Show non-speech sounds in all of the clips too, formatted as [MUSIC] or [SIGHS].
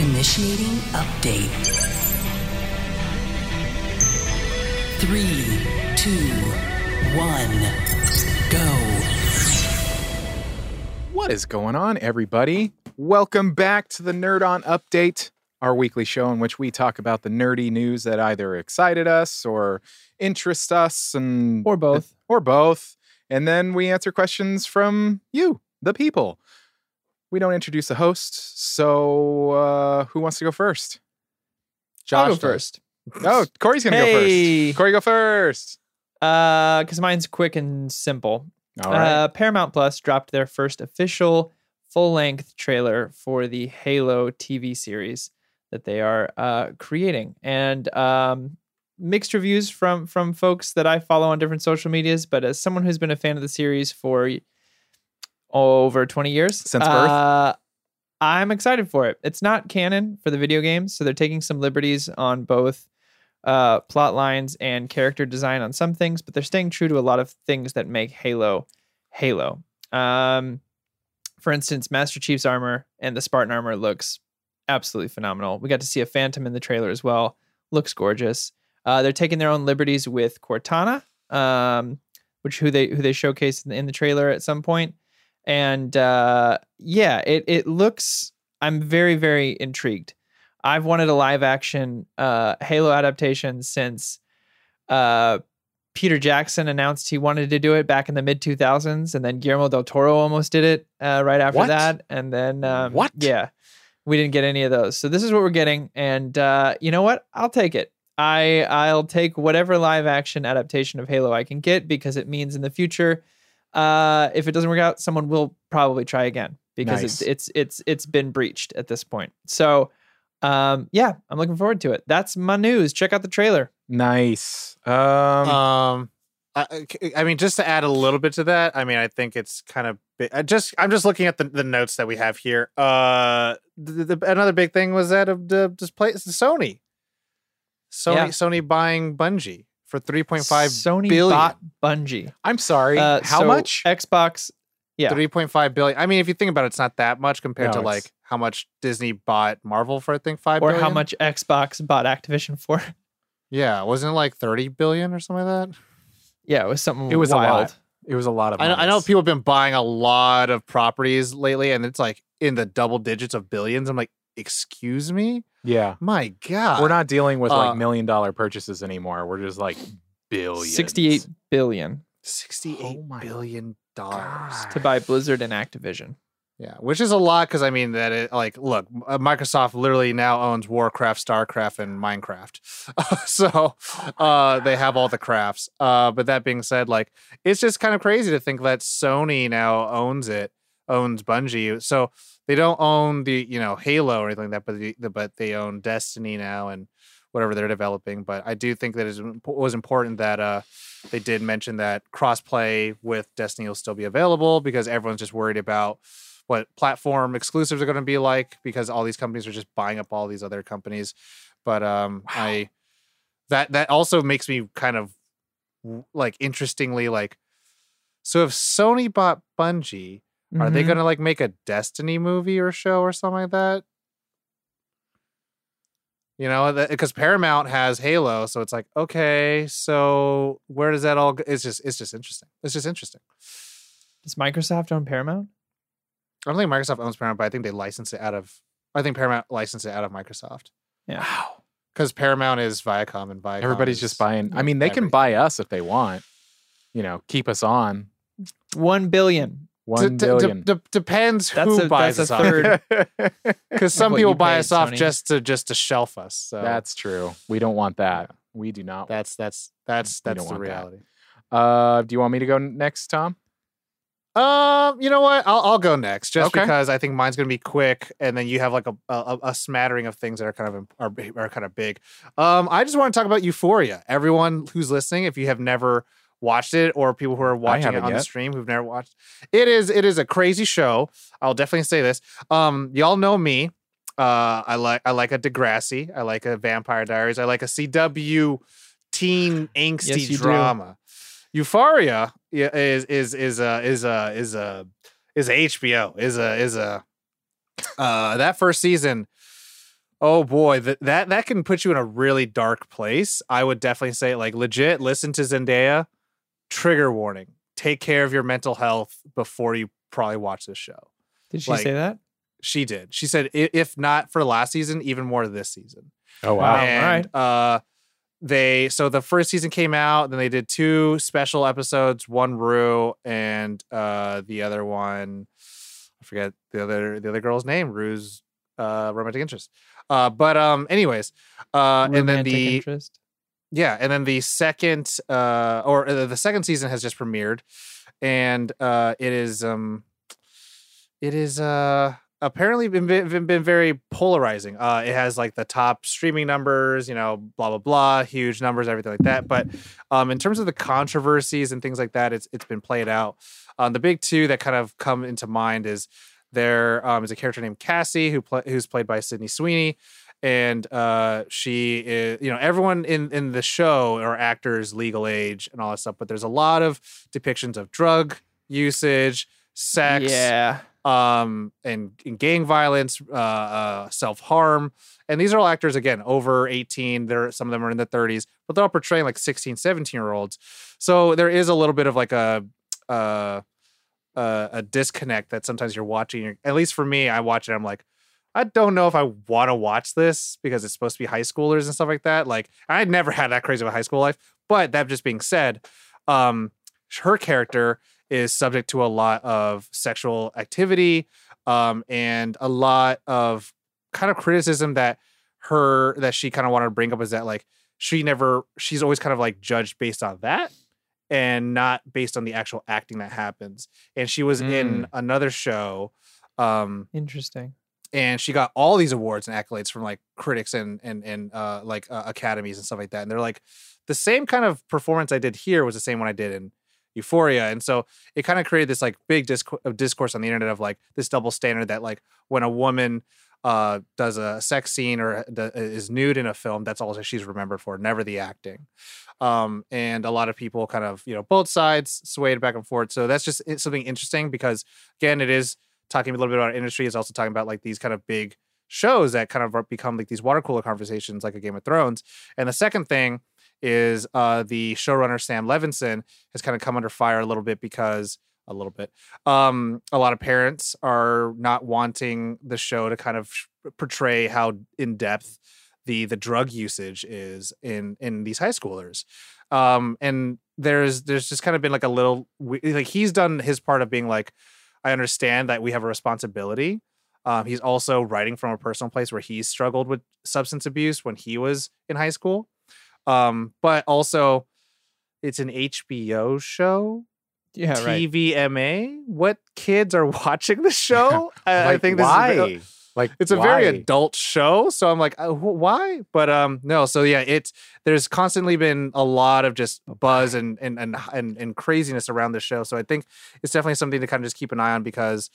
Initiating update. Three, two, one, go. What is going on, everybody? Welcome back to the Nerd On Update, our weekly show in which we talk about the nerdy news that either excited us or interest us, and Or both. or both. And then we answer questions from you, the people. We don't introduce the host, so uh, who wants to go first? I'll go first. Oh, [LAUGHS] Corey's gonna go first. Corey, go first. Uh, because mine's quick and simple. All right. Uh, Paramount Plus dropped their first official full-length trailer for the Halo TV series that they are uh, creating, and um, mixed reviews from from folks that I follow on different social medias. But as someone who's been a fan of the series for over 20 years Since birth? uh, I'm excited for it. It's not canon for the video games, so they're taking some liberties on both uh, plot lines and character design on some things, but they're staying true to a lot of things that make Halo Halo. Um, for instance, Master Chief's armor and the Spartan armor looks absolutely phenomenal. We got to see a Phantom in the trailer as well. Looks gorgeous. Uh, they're taking their own liberties with Cortana, um, which who they who they showcased in the, in the trailer at some point, and uh, yeah, it it looks. I'm very very intrigued. I've wanted a live action uh, Halo adaptation since uh, Peter Jackson announced he wanted to do it back in the mid 2000s, and then Guillermo del Toro almost did it uh, right after What? that, and then um, What? Yeah, we didn't get any of those. So this is what we're getting, and uh, you know what? I'll take it. I I'll take whatever live action adaptation of Halo I can get because it means in the future, uh, if it doesn't work out, someone will probably try again because Nice. it's it's it's it's been breached at this point. So. Um, yeah, I'm looking forward to it. That's my news. Check out the trailer. nice. Um, Um, I, I mean, just to add a little bit to that, I mean, I think it's kind of big. I just I'm just looking at the, the notes that we have here. Uh, the, the, another big thing was that of the display Sony. Sony Yeah. Sony buying Bungie for three point five Sony billion. bought Bungie. I'm sorry. Uh, How so much? Xbox. Yeah. Three point five billion. I mean, if you think about it, it's not that much compared No, to like how much Disney bought Marvel for. I think five Or billion. how much Xbox bought Activision for. Yeah, wasn't it like thirty billion or something like that? yeah, it was something It was a wild. lot. It was a lot of. I know, I know people have been buying a lot of properties lately, and it's like in the double digits of billions. I'm like, excuse me, Yeah, my God, we're not dealing with uh, like million dollar purchases anymore. We're just like billions. 68 billion sixty-eight Oh my billion dollars. God. to buy Blizzard and Activision. Yeah, which is a lot because I mean that it like look, uh, Microsoft literally now owns Warcraft, Starcraft, and Minecraft, [LAUGHS] so uh, they have all the crafts. Uh, but that being said, like it's just kind of crazy to think that Sony now owns it, owns Bungie. So they don't own the you know Halo or anything like that, but the, but they own Destiny now and whatever they're developing. But I do think that it was important that uh, they did mention that crossplay with Destiny will still be available because everyone's just worried about what platform exclusives are going to be like because all these companies are just buying up all these other companies. But um, I that that also makes me kind of like interestingly like so if Sony bought Bungie, are they Mhm. going to like make a Destiny movie or show or something like that? You know, because Paramount has Halo, so it's like, okay, so where does that all? Go? It's just, it's just interesting. It's just interesting. Does Microsoft own Paramount? I don't think Microsoft owns Paramount, but I think they license it out of. I think Paramount licensed it out of Microsoft Yeah. Wow. because Paramount is Viacom and Viacom. Everybody's is- just buying. I mean, they can buy us if they want. You know, keep us on. 1 billion. One D- d- d- billion. d- depends That's who a- buys that's a us off. third. [LAUGHS] Because some people buy paid, us off Sony. just to just to shelf us. So That's true. We don't want that. We do not. that's that's that's that's the want that. reality. Uh, do you want me to go next, Tom? Um, you know what? I'll I'll go next just Okay. because I think mine's gonna be quick, and then you have like a a, a smattering of things that are kind of imp- are, big- are kind of big. Um, I just want to talk about Euphoria. Everyone who's listening, if you have never watched it, or people who are watching it on the stream who've never watched, it is it is a crazy show. I'll definitely say this. Um, y'all know me. Uh, I like I like a Degrassi. I like a Vampire Diaries. I like a CW teen angsty Yes, you do. drama. Euphoria is is is a is a is a is a HBO is a is a uh that first season Oh boy, that that that can put you in a really dark place. I would definitely say, like, legit, listen to Zendaya. Trigger warning: take care of your mental health before you probably watch this show. Did she Like, say that? She did. She said, if not for last season, even more this season. Oh Wow. and uh, they so the first season came out, then they did two special episodes, one Rue and uh, the other one, I forget the other the other girl's name, Rue's uh, romantic interest. Uh, but um, anyways, uh, and then Romantic the interest. Yeah, and then the second uh or uh, the second season has just premiered and uh it is um it is uh apparently been been, been very polarizing. Uh it has like the top streaming numbers, you know, blah blah blah, huge numbers, everything like that. But um in terms of the controversies and things like that, it's it's been played out. Um the big two that kind of come into mind is there um, is a character named Cassie who who's played by Sydney Sweeney and uh she is you know everyone in in the show are actors legal age and all that stuff but there's a lot of depictions of drug usage sex Yeah. um and, and gang violence uh, uh self-harm and these are all actors again over 18 they're some of them are in the 30s but they're all portraying like 16 17 year olds so there is a little bit of like a uh uh, a disconnect that sometimes you're watching at least for me i watch it i'm like I don't know if I want to watch this because it's supposed to be high schoolers and stuff like that. Like I never had that crazy of a high school life. But that just being said, um, her character is subject to a lot of sexual activity um, and a lot of kind of criticism that her that she kind of wanted to bring up is that like she never she's always kind of like judged based on that and not based on the actual acting that happens. And she was in another show um Interesting. And she got all these awards and accolades from like critics and and and uh, like uh, academies and stuff like that. And they're like, the same kind of performance I did here was the same one I did in Euphoria, and so it kind of created this like big disc- discourse on the internet of like this double standard that like when a woman uh does a sex scene or d- is nude in a film that's all she's remembered for never the acting um and a lot of people kind of you know both sides swayed back and forth so that's just something interesting because again it is talking a little bit about industry is also talking about like these kind of big shows that kind of become like these water cooler conversations like a Game of Thrones. And the second thing is uh the showrunner Sam Levinson has kind of come under fire a little bit because a little bit um a lot of parents are not wanting the show to kind of portray how in depth the the drug usage is in in these high schoolers um and there's there's just kind of been like a little like he's done his part of being like I understand that we have a responsibility. Um, he's also writing from a personal place where he struggled with substance abuse when he was in high school. Um, but also, it's an HBO show, Yeah, right. TVMA. What kids are [LAUGHS] watching the show? I, I think this why? is like it's a very adult show so i'm like uh, wh- why? But um no so yeah it's there's constantly been a lot of just buzz and and and and, and craziness around the show so i think it's definitely something to kind of just keep an eye on because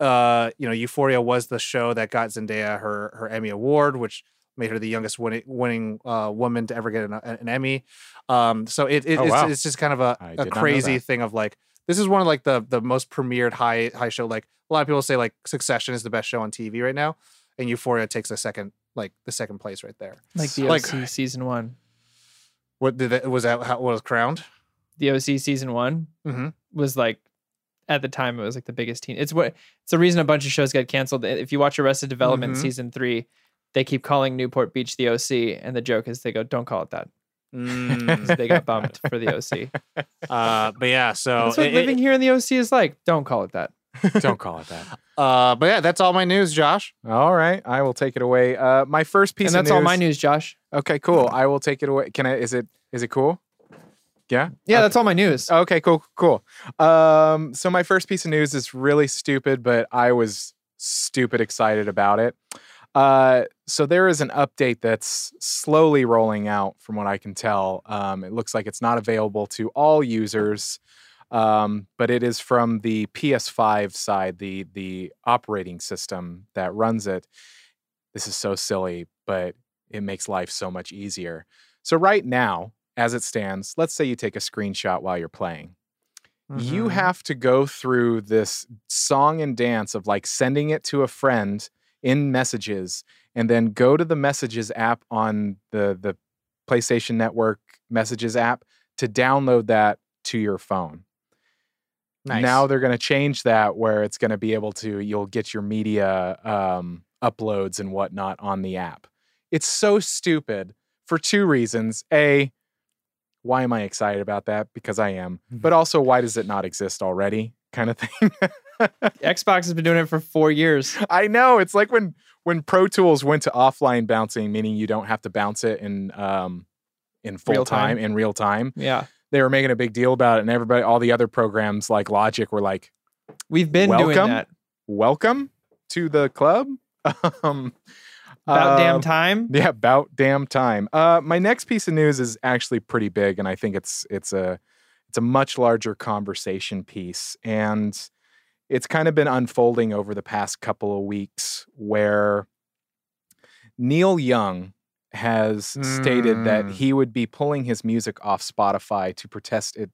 uh you know euphoria was the show that got zendaya her her emmy award which made her the youngest winning winning uh, woman to ever get an, an emmy. Um so it, it Oh, it's, wow. it's just kind of a, know crazy thing of like this is one of like the the most premiered high high show like a lot of people say like Succession is the best show on TV right now, and Euphoria takes the second like the second place right there. Like the Like- OC season one. What did that was that how was crowned? The OC season one Mhm. was like at the time it was like the biggest teen. It's what it's the reason a bunch of shows got canceled. If you watch Arrested Development Mhm. season three, they keep calling Newport Beach the OC, and the joke is they go, "Don't call it that." 'Cause Mm, they got bumped for the OC. [LAUGHS] uh, but yeah, so That's what it- living it- here in the OC is like. Don't call it that. [LAUGHS] Don't call it that. uh, but yeah, that's all my news, Josh. All right, I will take it away. Uh, my first piece and that's of all my news, Josh. Okay, cool. I will take it away. Can I? Is it? Is it cool? Yeah. Yeah, that's all my news. Okay, cool, cool. Um, so my first piece of news is really stupid, but I was stupid excited about it. Uh, so there is an update that's slowly rolling out, from what I can tell. Um, it looks like it's not available to all users, um, but it is from the PS5 side, the the operating system that runs it. This is so silly, but it makes life so much easier. So right now, as it stands, let's say you take a screenshot while you're playing. You Mhm. have to go through this song and dance of like sending it to a friend in messages and then go to the messages app on the the PlayStation Network messages app to download that to your phone. Nice. Now they're going to change that where it's going to be able to you'll get your media um, uploads and whatnot on the app. It's so stupid for two reasons. A, why am I excited about that? Because I am. But also, why does it not exist already? Kind of thing. [LAUGHS] Xbox has been doing it for four years. I know. It's like when when Pro Tools went to offline bouncing, meaning you don't have to bounce it in um in full Real time, time. in real time. Yeah. They were making a big deal about it, and everybody, all the other programs like Logic, were like, We've been doing Welcome? that. "Welcome to the club." [LAUGHS] um, About damn um, time. Yeah, about damn time. Uh, my next piece of news is actually pretty big, and I think it's it's a it's a much larger conversation piece, and it's kind of been unfolding over the past couple of weeks, where Neil Young has stated that Mm. he would be pulling his music off Spotify to protest it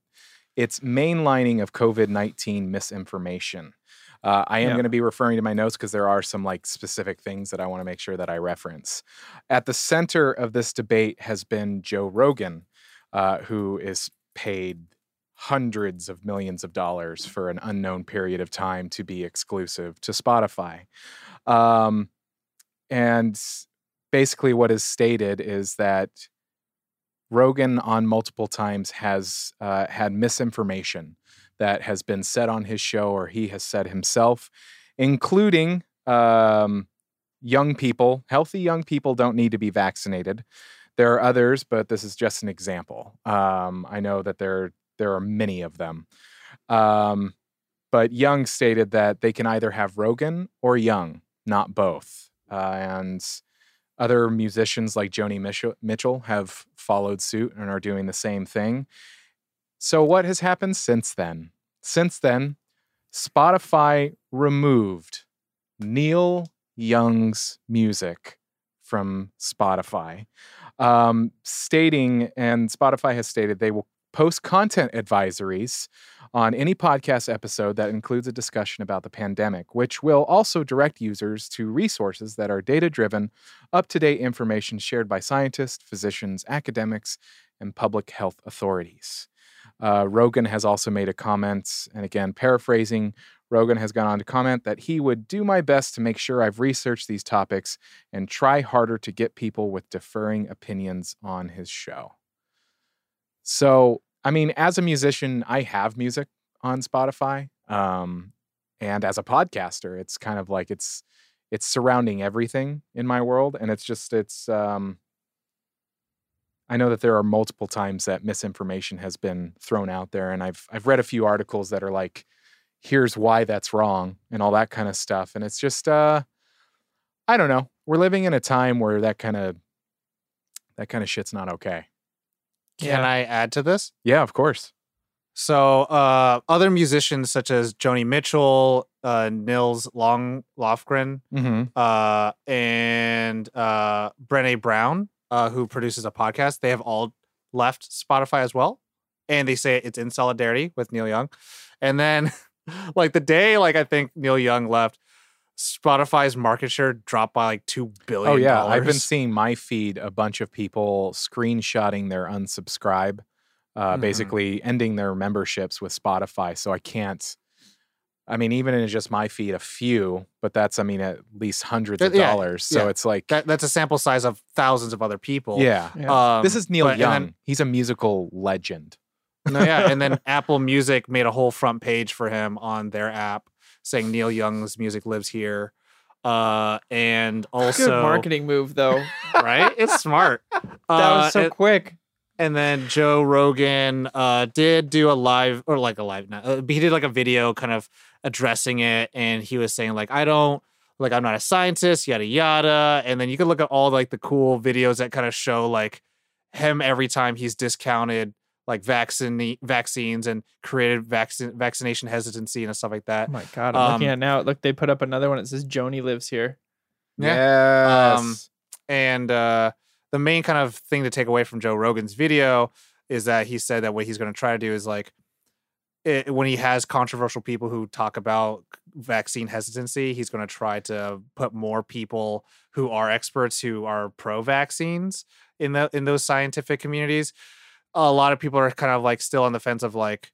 its mainlining of COVID nineteen misinformation. Uh, I am Yeah. going to be referring to my notes because there are some like specific things that I want to make sure that I reference. At the center of this debate has been Joe Rogan, uh, who is paid hundreds of millions of dollars for an unknown period of time to be exclusive to Spotify. Um, and basically, what is stated is that Rogan, on multiple times, has uh, had misinformation that has been said on his show or he has said himself, including um, young people. Healthy young people don't need to be vaccinated. There are others, but this is just an example. Um, I know that there there are many of them. Um, but Young stated that they can either have Rogan or Young, not both. Uh, and other musicians like Joni Mitchell, have followed suit and are doing the same thing. So, what has happened since then? Since then, Spotify removed Neil Young's music from Spotify, um, stating, and Spotify has stated they will post content advisories on any podcast episode that includes a discussion about the pandemic, which will also direct users to resources that are data driven, up to date information shared by scientists, physicians, academics, and public health authorities. Uh, Rogan has also made a comment, and again, paraphrasing, Rogan has gone on to comment that he would do my best to make sure I've researched these topics and try harder to get people with differing opinions on his show. So, I mean, as a musician, I have music on Spotify. Um, and as a podcaster, it's kind of like it's it's surrounding everything in my world. And it's just it's um I know that there are multiple times that misinformation has been thrown out there. And I've I've read a few articles that are like, here's why that's wrong and all that kind of stuff. And it's just uh I don't know. We're living in a time where that kind of that kind of shit's not okay. Can Yeah. I add to this? Yeah, of course. So, uh, other musicians such as Joni Mitchell, uh, Nils Long Lofgren, Mm-hmm. uh, and uh, Brene Brown, uh, who produces a podcast, they have all left Spotify as well, and they say it's in solidarity with Neil Young. And then, [LAUGHS] like the day, like I think Neil Young left, Spotify's market share dropped by like two billion. Oh yeah, I've been seeing my feed a bunch of people screenshotting their unsubscribe, uh, Mhm. basically ending their memberships with Spotify. So I can't. I mean, even in just my feed, a few, but that's I mean at least hundreds of yeah, dollars. So yeah. it's like, That, that's a sample size of thousands of other people. yeah, Yeah. Um, this is Neil but- Young. then- He's a musical legend. No, yeah, and then [LAUGHS] Apple Music made a whole front page for him on their app saying Neil Young's music lives here. Uh, and also Good marketing move, though. [LAUGHS] right? It's smart. [LAUGHS] That Uh, was so and, quick. and then Joe Rogan uh did do a live or like a live. Uh, he did like a video kind of addressing it, and he was saying like I don't like I'm not a scientist, yada yada. And then you can look at all like the cool videos that kind of show like him every time he's discounted like vaccine vaccines and created vaccine vaccination hesitancy and stuff like that. Oh my god, I'm looking um, at now. Look, they put up another one. It says Joni lives here. Yeah. Um, Yes. And uh, the main kind of thing to take away from Joe Rogan's video is that he said that what he's going to try to do is like it, when he has controversial people who talk about vaccine hesitancy, he's going to try to put more people who are experts who are pro vaccines in the in those scientific communities. A lot of people are kind of like still on the fence of like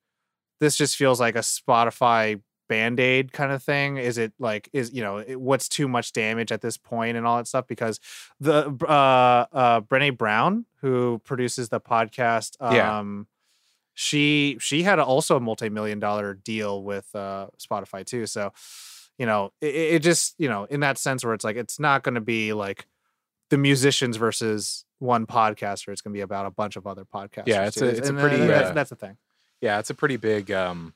this just feels like a Spotify band-aid kind of thing. Is it like is you know it, what's too much damage at this point and all that stuff? Because the uh uh brene brown who produces the podcast Yeah. um she she had also a multi-million dollar deal with uh spotify too. So you know it, it just you know in that sense where it's like it's not going to be like the musicians versus one podcaster it's going to be about a bunch of other podcasters Yeah, it's too. a- it's a pretty, uh, that's, uh, that's the thing Yeah, it's a pretty big um,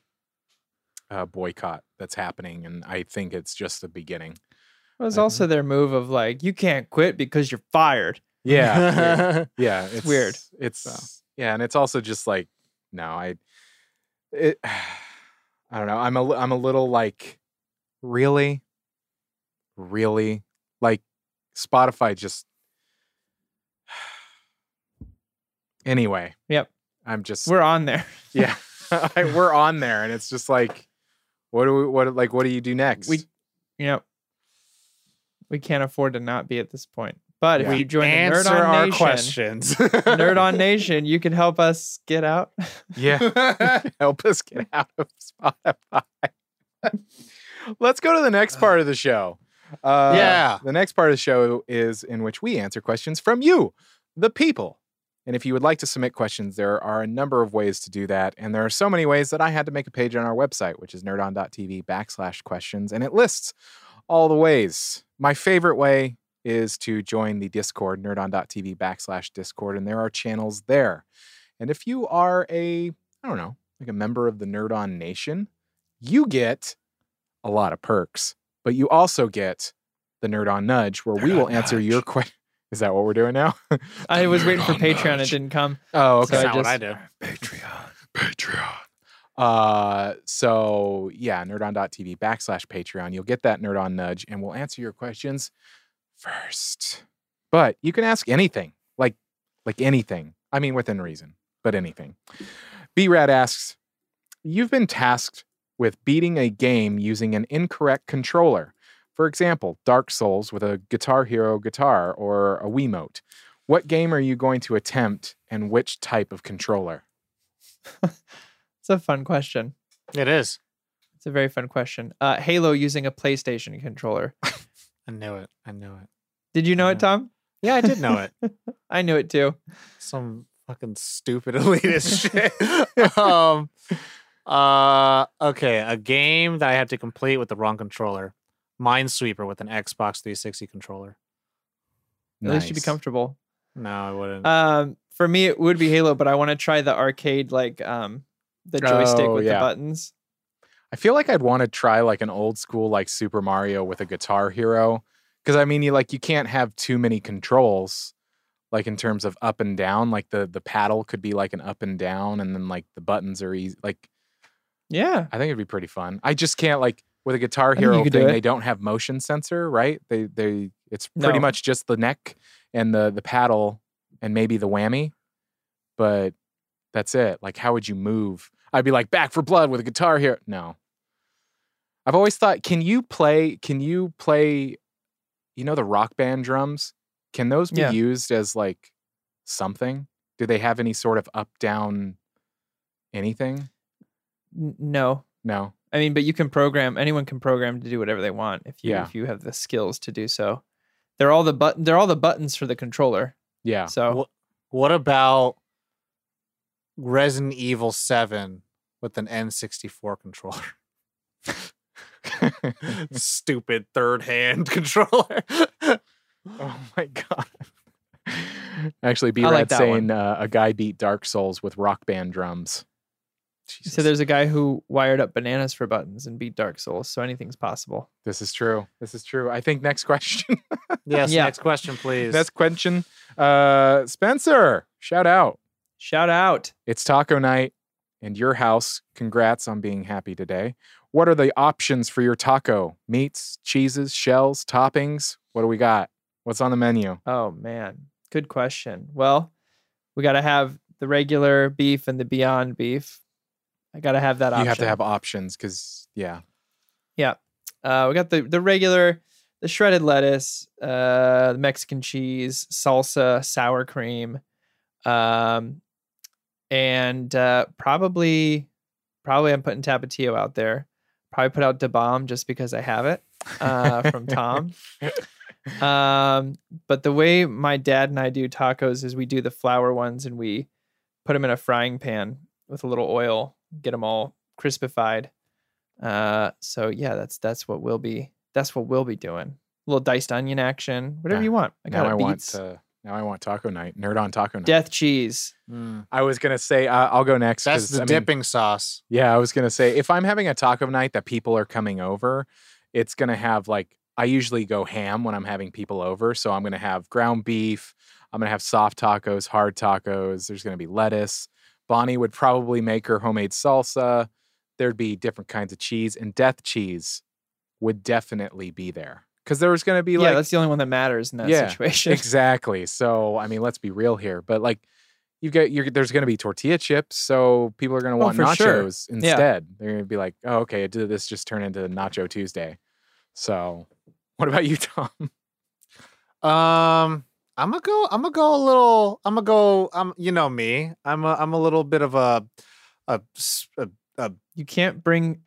uh, boycott that's happening, and I think it's just the beginning. It was Mhm. also their move of like, you can't quit because you're fired. [LAUGHS] Yeah, yeah, [LAUGHS] it's, weird. It's yeah, and it's also just like no, I, it, [SIGHS] I don't know. I'm a li- I'm a little like, really, really like Spotify just. [SIGHS] Anyway. Yep. I'm just We're on there. [LAUGHS] yeah. I- [LAUGHS] [LAUGHS] We're on there, and it's just like, what do we what like what do you do next? We- Yep. We can't afford to not be at this point. But if you join the answer Nerd on our Nation, questions Nerd on Nation, you can help us get out. Yeah. Help us get out of Spotify. Let's go to the next uh, part of the show. Uh, Yeah. The next part of the show is in which we answer questions from you, the people. And if you would like to submit questions, there are a number of ways to do that. And there are so many ways that I had to make a page on our website, which is nerdon.tv backslash questions. And it lists all the ways. My favorite way is to join the Discord, nerdon.tv backslash Discord. And there are channels there. And if you are a, I don't know, like a member of the Nerd On Nation, you get a lot of perks, but you also get the Nerd On Nudge, where we will on answer your question. [LAUGHS] Is that what we're doing now? [LAUGHS] I was waiting for Nerd on Patreon, it didn't come. Oh, okay. I That's not what I do. Patreon. Patreon. Uh, so yeah, nerdon.tv backslash Patreon. You'll get that Nerd On Nudge, and we'll answer your questions first. But you can ask anything, like like anything. I mean, within reason, but anything. B-Rad asks, You've been tasked with beating a game using an incorrect controller. For example, Dark Souls with a Guitar Hero guitar or a Wiimote. What game are you going to attempt and which type of controller? [LAUGHS] It's a fun question. It is. It's a very fun question. Uh, Halo using a PlayStation controller. [LAUGHS] I knew it. I knew it. Did you know it, Yeah. Tom? Yeah, I did know it. [LAUGHS] I knew it too. Some fucking stupid elitist shit. um, uh, okay, a game that I had to complete with the wrong controller. Minesweeper with an Xbox 360 controller. At least you'd be comfortable. No, I wouldn't. Um, for me, it would be Halo, but I want to try the arcade, like um, the joystick Oh, with yeah. the buttons. I feel like I'd want to try like an old school like Super Mario with a Guitar Hero because I mean you like you can't have too many controls like in terms of up and down like the the paddle could be like an up and down and then like the buttons are easy like Yeah, I think it'd be pretty fun. I just can't like with a Guitar Hero could do thing they don't have motion sensor, right? They they it's pretty No. much just the neck and the the paddle and maybe the whammy. But that's it. Like how would you move? I'd be like Back 4 Blood with a Guitar Hero. No. I've always thought can you play can you play you know the rock band drums? Can those be Yeah. used as like something? Do they have any sort of up down anything? N- no. No. I mean, but you can program. Anyone can program to do whatever they want if you Yeah. if you have the skills to do so. They're all the button. They're all the buttons for the controller. Yeah. So What, what about Resident Evil 7 with an N64 controller? [LAUGHS] Stupid third hand [LAUGHS] controller. Oh my god. Actually, B I like saying uh, a guy beat Dark Souls with rock band drums. So there's a guy who wired up bananas for buttons and beat Dark Souls. So anything's possible. This is true. This is true. I think next question. [LAUGHS] yes, Yeah. next question, please. next question. Uh, Spencer, shout out. Shout out. It's taco night and your house. Congrats on being happy today. What are the options for your taco? Meats, cheeses, shells, toppings? What do we got? What's on the menu? Oh man, good question. Well, we got to have the regular beef and the Beyond beef. I got to have that option. You have to have options because, yeah. Yeah. Uh, we got the the regular, the shredded lettuce, uh, the Mexican cheese, salsa, sour cream, um, and uh, probably probably I'm putting Tapatio out there. Probably put out Da Bomb just because I have it uh, from Tom. [LAUGHS] Um, but the way my dad and I do tacos is we do the flour ones and we put them in a frying pan with a little oil, get them all crispified. Uh, so yeah, that's that's what we'll be that's what we'll be doing. A little diced onion action, whatever Yeah. you want. I got now it. I want Beets, to, now I want taco night. Nerd on taco night. death cheese. Mm. I was gonna say uh, I'll go next. That's the I mean, dipping sauce. Yeah, I was gonna say if I'm having a taco night that people are coming over, it's gonna have like I usually go ham when I'm having people over. So I'm gonna have ground beef. I'm gonna have soft tacos, hard tacos. There's gonna be lettuce. Bonnie would probably make her homemade salsa. There'd be different kinds of cheese, and death cheese would definitely be there because there was gonna be like yeah, like that's the only one that matters in that Yeah, situation. [LAUGHS] exactly. So I mean, let's be real here, but like. You get you're, there's going to be tortilla chips, so people are going to Oh, want sure. nachos instead. They're going to be like, "Oh, okay, did this just turn into Nacho Tuesday?" So, what about you, [LAUGHS] Tom? Um, I'm gonna go. I'm gonna go a little. I'm gonna go. I'm. You know me. I'm. A, I'm a little bit of a. you can't bring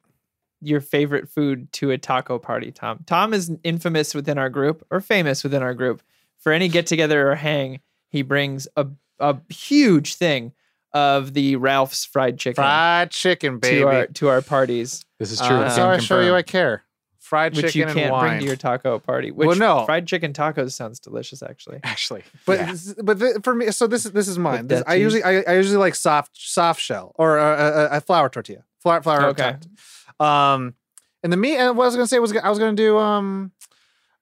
your favorite food to a taco party, Tom. Tom is infamous within our group or famous within our group. For any get together or hang, he brings a a huge thing of the Ralph's fried chicken fried chicken, baby. to our to our parties, This is Uh, true. that's Can how I show you I care. Fried which chicken you can't and wine. bring to your taco party. Which Well, no. fried chicken tacos sounds delicious, actually. Actually, But yeah. but the, for me, so this is this is mine. This, I usually I, I usually like soft soft shell or a, a, a flour tortilla, flour flour. Okay. topped. Um, and the meat. And what I was gonna say was I was gonna do um,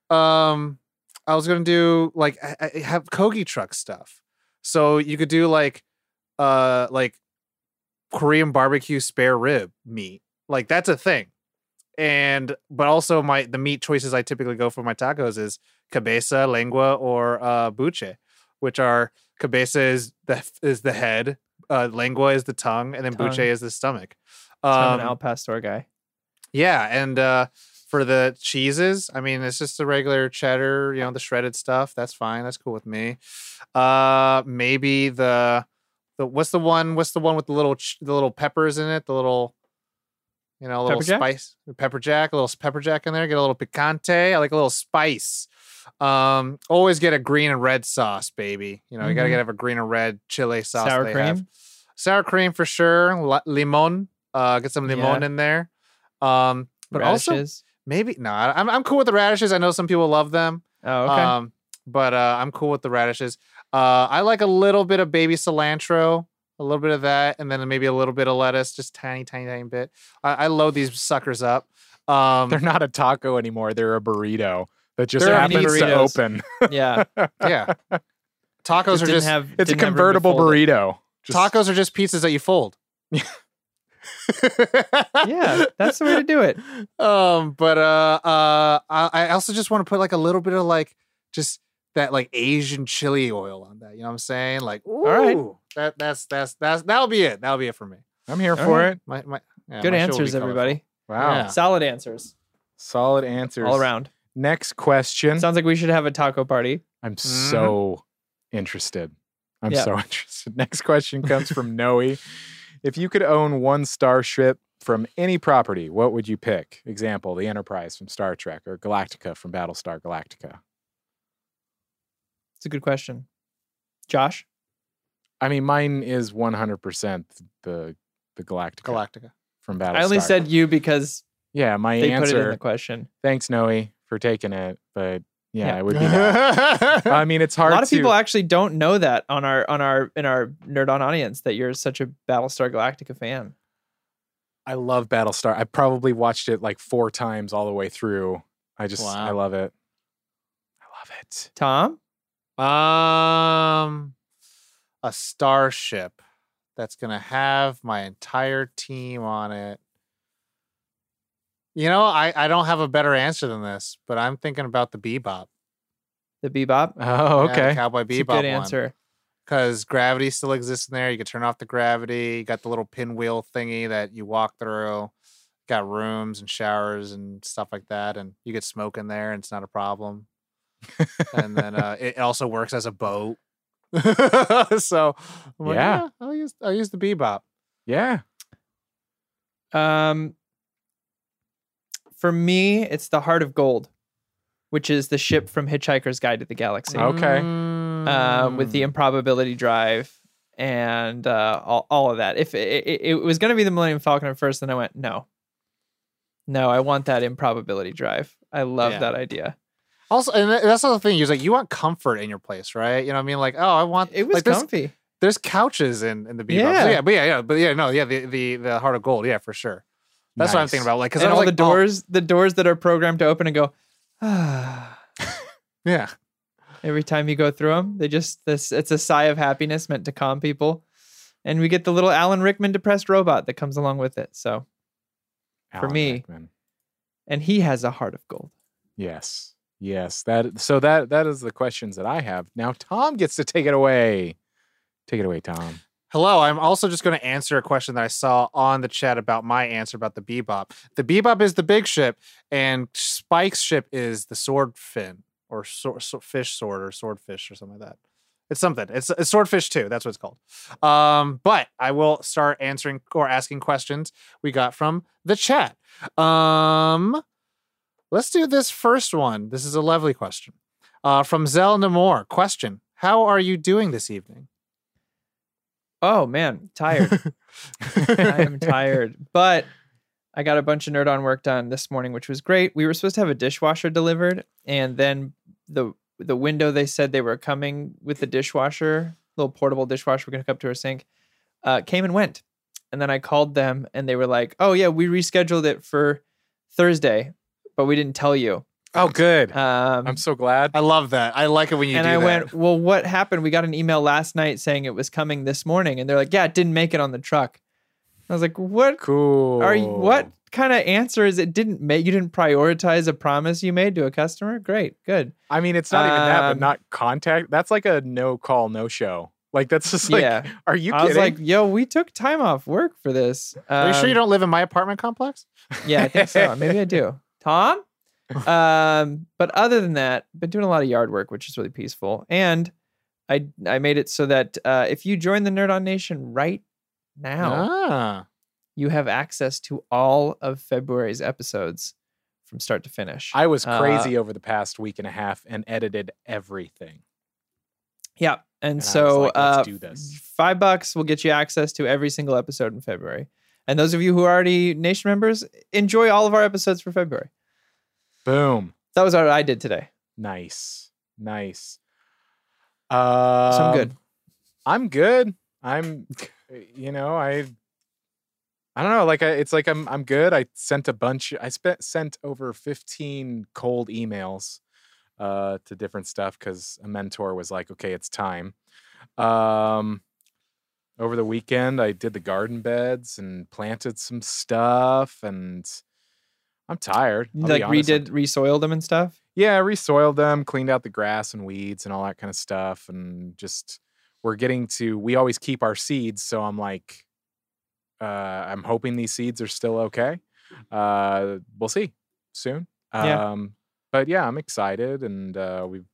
um, I was gonna do like I, I have kogi truck stuff. So you could do like uh like Korean barbecue spare rib meat. Like that's a thing. And but also my the meat choices I typically go for my tacos is cabeza, lengua, or uh, buche, which are cabeza is the is the head, uh, lengua is the tongue, and then buche is the stomach. So I'm an Um, Al Pastor guy. yeah, and uh, for the cheeses, I mean, it's just the regular cheddar, you know, the shredded stuff. That's fine. That's cool with me. Uh, maybe the the what's the one? What's the one with the little ch- the little peppers in it? The little you know, a little Pepper jack? spice, pepper jack, a little pepper jack in there. Get a little picante. I like a little spice. Um, always get a green and red sauce, baby. You know, you gotta Mhm. get have a green and red chili sauce. Sour they cream. have. Sour cream for sure. La- limon. Uh, get some limon Yeah. in there. Um, but also maybe no. I'm I'm cool with the radishes. I know some people love them. Oh, okay. Um, but uh, I'm cool with the radishes. Uh, I like a little bit of baby cilantro, a little bit of that, and then maybe a little bit of lettuce, just tiny, tiny, tiny bit. I, I load these suckers up. Um, they're not a taco anymore. They're a burrito that just They're happens to open. yeah. [LAUGHS] yeah. Tacos are just have, It's a didn't have room to convertible burrito. Just- tacos are just pizzas that you fold. [LAUGHS] Yeah, that's the way to do it. Um, but uh, uh, I, I also just want to put like a little bit of like just that like Asian chili oil on that. You know what I'm saying? Like, ooh, right. That that's that's that's that'll be it. That'll be it for me. I'm here All for right. it. My my yeah, Good my show will be answers, everybody. Wow. Yeah. Solid answers Solid answers all around. Next question. Sounds like we should have a taco party. I'm mm-hmm. so interested. I'm Yeah. so [LAUGHS] interested. Next question comes from Noe. If you could own one starship from any property, what would you pick? Example, the Enterprise from Star Trek or Galactica from Battlestar Galactica. It's a good question. Josh? I mean, mine is 100% the the Galactica, Galactica. from Battlestar. I only said you because yeah, my they put it in the question. Thanks, Noe, for taking it, but yeah, Yeah. it would be that. [LAUGHS] I mean, it's hard. A hard lot of to people actually don't know that on our on our in our nerd on audience that you're such a Battlestar Galactica fan. I love Battlestar. I probably watched it like four times all the way through. I just I love it. I love it. Tom? Um, a starship that's gonna have my entire team on it. You know, I I don't have a better answer than this, but I'm thinking about the Bebop. The Bebop? Oh, Yeah, the okay. Cowboy It's a Bebop good answer. Because gravity still exists in there. You can turn off the gravity. You got the little pinwheel thingy that you walk through. got rooms and showers and stuff like that, and you get smoke in there, and it's not a problem. and then uh, [LAUGHS] it also works as a boat. [LAUGHS] so I'm like, Yeah. yeah, I'll use I'll use the Bebop. Yeah. Um, for me, it's the Heart of Gold, which is the ship from Hitchhiker's Guide to the Galaxy, Okay. uh, with the improbability drive and uh, all, all of that. If it, it, it was going to be the Millennium Falcon at first, then I went no, no, I want that improbability drive. I love Yeah. that idea. Also, and that's the thing. You're like, you want comfort in your place, right? You know what I mean? Like, oh, I want. It was like, there's, comfy. there's couches in in the Bebop. So Yeah. yeah, but yeah, yeah, but yeah, no, yeah, the the the Heart of Gold, yeah, for sure. That's what I'm thinking about. Like, because And all like, the oh, doors, the doors that are programmed to open and go. Ah. [SIGHS] [SIGHS] yeah, Every time you go through them, they just this it's a sigh of happiness meant to calm people. And we get the little Alan Rickman depressed robot that comes along with it. So, For me. Rickman. and he has a heart of gold. Yes. Yes. That so that that is the questions that I have. Now Tom gets to take it away. Take it away, Tom. Hello, I'm also just going to answer a question that I saw on the chat about my answer about the Bebop. The Bebop is the big ship, and Spike's ship is the sword fin or sword, fish sword or swordfish or something like that. It's something. It's, it's swordfish too. That's what it's called. Um, but I will start answering or asking questions we got from the chat. Um, let's do this first one. This is a lovely question uh, from Zell Namor. Question: How are you doing this evening? Oh man, tired. [LAUGHS] I am tired. But I got a bunch of nerd on work done this morning, which was great. We were supposed to have a dishwasher delivered, and then the the window they said they were coming with the dishwasher, little portable dishwasher we're gonna hook up to our sink, uh, came and went. And then I called them and they were like, Oh yeah, we rescheduled it for Thursday, but we didn't tell you. Oh, good. Um, I'm so glad. I love that. I like it when you and do I that. went, Well, what happened? We got an email last night saying it was coming this morning. And they're like, Yeah, it didn't make it on the truck. I was like, What Cool. are you what kind of answer is it didn't make you didn't prioritize a promise you made to a customer? Great, good. I mean, it's not even that, but Um, not contact. That's like a no call, no show. Like that's just like, yeah. [LAUGHS] are you I kidding? was like, yo, we took time off work for this. Are you sure you Um, don't live in my apartment complex? Yeah, I think so. [LAUGHS] Maybe I do. Tom? [LAUGHS] Um, but other than that, been doing a lot of yard work, which is really peaceful. And I I made it so that uh, if you join the Nerd on Nation right now, Ah. you have access to all of February's episodes from start to finish. I was uh, crazy over the past week and a half and edited everything. Yeah. And, And so like, uh, five bucks will get you access to every single episode in February. And those of you who are already Nation members, enjoy all of our episodes for February. Boom. That was what I did today. Nice. Nice. Um, So I'm good. I'm good. I'm, you know, I, I don't know. Like, I, it's like I'm, I'm good. I sent a bunch. I spent sent over 15 cold emails, uh, to different stuff because a mentor was like, "Okay, it's time." Um, over the weekend, I did the garden beds and planted some stuff, and I'm tired. I'll like redid, resoiled them and stuff. yeah, resoiled them, cleaned out the grass and weeds and all that kind of stuff. And just we're getting to we always keep our seeds. So I'm like, uh, I'm hoping these seeds are still okay. Uh we'll see soon. Yeah. Um, but yeah, I'm excited and uh we've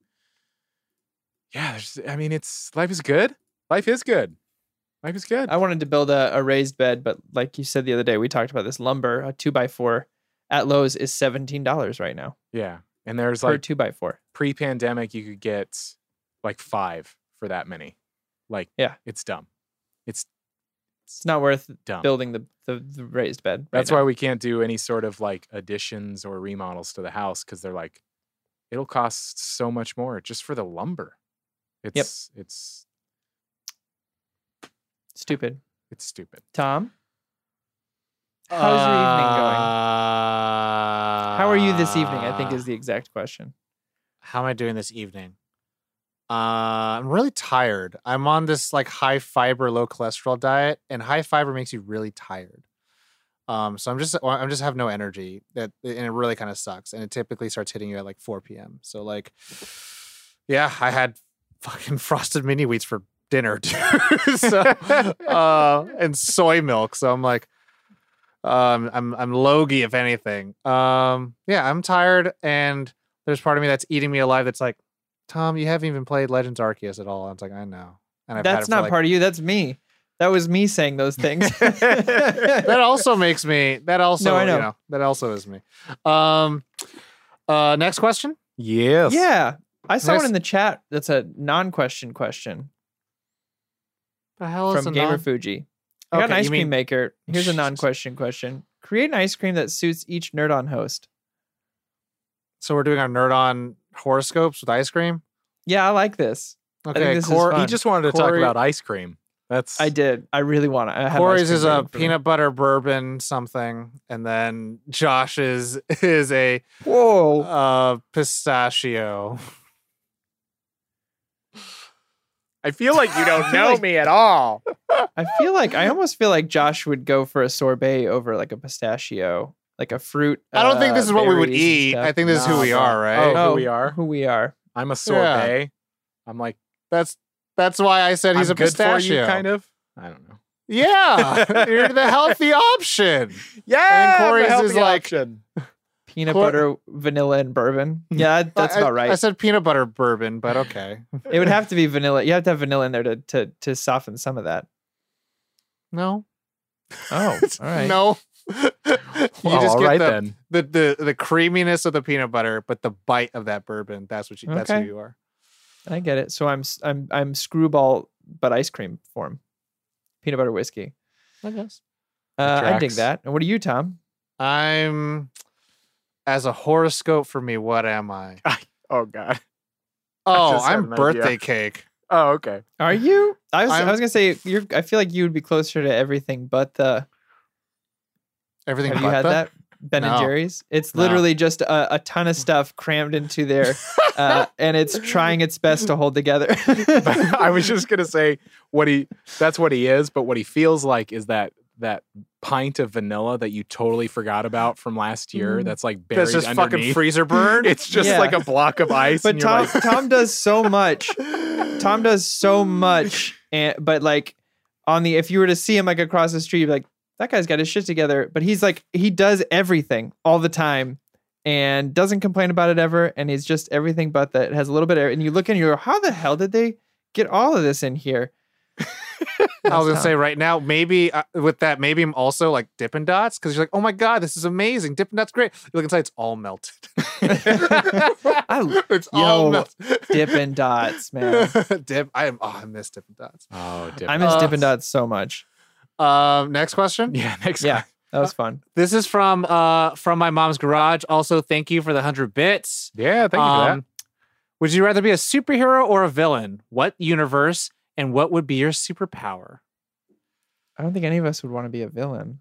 yeah, there's I mean it's life is good. Life is good. Life is good. I wanted to build a, a raised bed, but like you said the other day, we talked about this lumber, a two by four at Lowe's is seventeen dollars right now yeah. And there's per like two by four. pre-pandemic you could get like five for that many. Like Yeah. it's dumb. It's It's not worth dumb. building the, the, the raised bed. right That's now. why we can't do any sort of like additions or remodels to the house because they're like, it'll cost so much more just for the lumber. It's it's stupid. it's stupid. Tom, how's your evening going? Uh, How are you this evening? I think is the exact question. how am I doing this evening? Uh, I'm really tired. I'm on this like high fiber, low cholesterol diet, and high fiber makes you really tired. Um, so I'm just I'm just have no energy. That and it really kind of sucks. And it typically starts hitting you at like 4 p.m. So like, yeah, I had fucking [LAUGHS] frosted mini wheats for dinner too. [LAUGHS] so, uh, and soy milk. So I'm like, Um, I'm I'm Logie, if anything. Um, yeah, I'm tired, and there's part of me that's eating me alive. That's like, Tom, you haven't even played Legends Arceus at all. I was like, I know, and I've That's not like- part of you. That's me. That was me saying those [LAUGHS] things. that also makes me. That also, No, I know. You know, that also is me. Um, uh, next question. yes. yeah. I saw Next- one in the chat that's a non-question question The hell is from a Gamer non- Fuji. I got an ice cream mean- maker. Here's a [LAUGHS] non-question question. Create an ice cream that suits each nerd on host. So we're doing our nerd on horoscopes with ice cream. Yeah, I like this. Okay, this Cor- He just wanted to talk about ice cream. That's I did. I really want to. I have ice Corey's is a peanut butter bourbon something, and then Josh's [LAUGHS] is a Whoa. uh, pistachio. [LAUGHS] I feel like you don't [LAUGHS] know me at all. [LAUGHS] I feel like I almost feel like Josh would go for a sorbet over like a pistachio, like a fruit. I don't think uh, this is what we would eat. I think this is who we are, right? Oh, Oh, who we are. Who we are. I'm a sorbet. I'm like That's that's why I said he's I'm a good pistachio. for you, kind of. I don't know. Yeah, you're the [LAUGHS] healthy option. Yeah, Corey's the is healthy like- option. Peanut Cor- butter, vanilla, and bourbon. Yeah, that's I- about right. I said peanut butter bourbon, but [LAUGHS] okay. it would have to be vanilla. You have to have vanilla in there to to to soften some of that. No, Oh, all [LAUGHS] right. no. [LAUGHS] you Well, just all get right the, then. the the the creaminess of the peanut butter, but the bite of that bourbon. That's what you. That's who you are. I get it. So I'm I'm I'm Skrewball, but ice cream form, peanut butter whiskey. I guess. Uh, I dig that. And what are you, Tom? I'm as a horoscope for me. What am I? [LAUGHS] Oh God. [LAUGHS] Oh, I'm an idea. birthday cake. Oh, okay. Are you? I was I I'm- was gonna say you're. I feel like you would be closer to everything but the. Everything. Have you had the- that? Ben and Jerry's. It's No. literally just a, a ton of [LAUGHS] stuff crammed into there, uh, and it's trying its best to hold together. I was just gonna say what he that's what he is, but what he feels like is that that pint of vanilla that you totally forgot about from last year. Mm. That's like buried That's just fucking freezer [LAUGHS] burn. It's just Yeah. like a block of ice. but Tom like, Tom does so much. Tom [LAUGHS] does so much, and but like on the if you were to see him like across the street, you'd be like that guy's got his shit together. But he's like he does everything all the time. And doesn't complain about it ever, and he's just everything but that. It has a little bit of, and you look and you go, "How the hell did they get all of this in here?" I was gonna Tom. say right now, maybe uh, with that, maybe I'm also like Dippin' Dots because you're like, oh my god, this is amazing. Dippin' Dots, great. You look inside, it's all melted. I [LAUGHS] it's all Yo, melted. Dippin' Dots, [LAUGHS] man. Dip. I am. Oh, I miss Dippin' Dots. oh, I miss Uh, Dippin' Dots so much. Um, next question. [LAUGHS] yeah. Next Yeah, time. that was fun. This is from uh from my mom's garage. Also, thank you for the hundred bits. Yeah. Thank you for that. Um, Would you rather be a superhero or a villain? What universe and what would be your superpower? I don't think any of us would want to be a villain.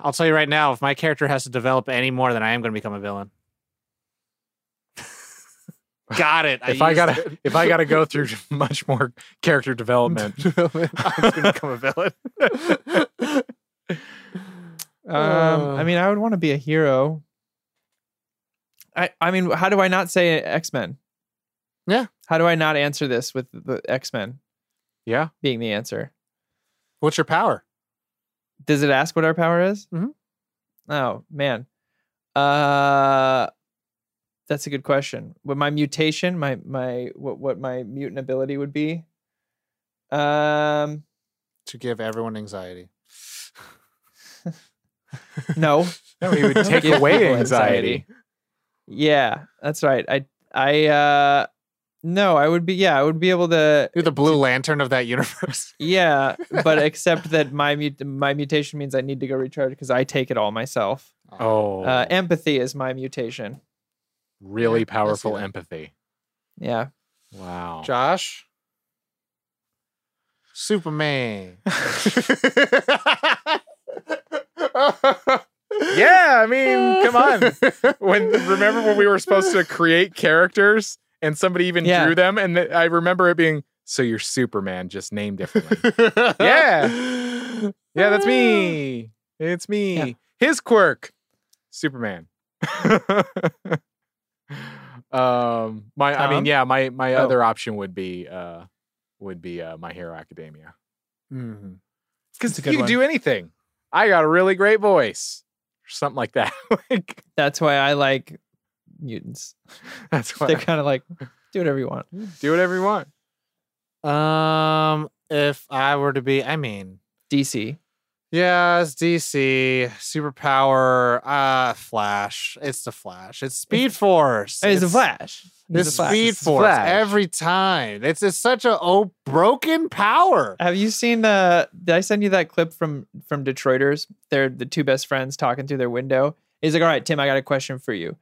I'll tell you right now, if my character has to develop any more, then I am going to become a villain. [LAUGHS] Got it. If I gotta it. [LAUGHS] if I gotta go through [LAUGHS] much more character development, I'm going to become a villain. Um, I mean, I would want to be a hero. I I mean, how do I not say X Men? Yeah. How do I not answer this with the X Men yeah. being the answer? What's your power? Does it ask what our power is? Mhm. Oh man, uh, that's a good question. What my mutation, my my what what my mutant ability would be? Um, To give everyone anxiety. [LAUGHS] no. [LAUGHS] No, he would [LAUGHS] take away people anxiety. Yeah, that's right. I I uh no, I would be yeah, I would be able to You're the blue lantern of that [LAUGHS] universe. yeah, but [LAUGHS] except that my mut- my mutation means I need to go recharge because I take it all myself. Oh, Uh, empathy is my mutation. really yeah, powerful empathy. Yeah. Wow. Josh? Superman. [LAUGHS] yeah, I mean, come on. When remember when we were supposed to create characters and somebody even Yeah. drew them, and th- I remember it being so you're Superman, just named differently. [LAUGHS] Yeah. [LAUGHS] yeah, that's me. It's me. Yeah. His quirk, Superman. [LAUGHS] um, my, I mean, yeah, my my Oh. other option would be uh would be uh, My Hero Academia Mhm. because good you can one. do anything. I got a really great voice, or something like that. like That's why I like mutants. [LAUGHS] that's why They're kind of like do whatever you want. do whatever you want. Um, if I were to be, I mean, DC. yeah, it's DC superpower. Uh, Flash. It's the Flash. It's Speed Force. It's, He's a Flash. He's It's a Flash. Speed It's Force Flash. every time. It's it's such a oh broken power. Have you seen uh did I send you that clip from from Detroiters? They're the two best friends talking through their window. He's like, "All right, Tim, I got a question for you.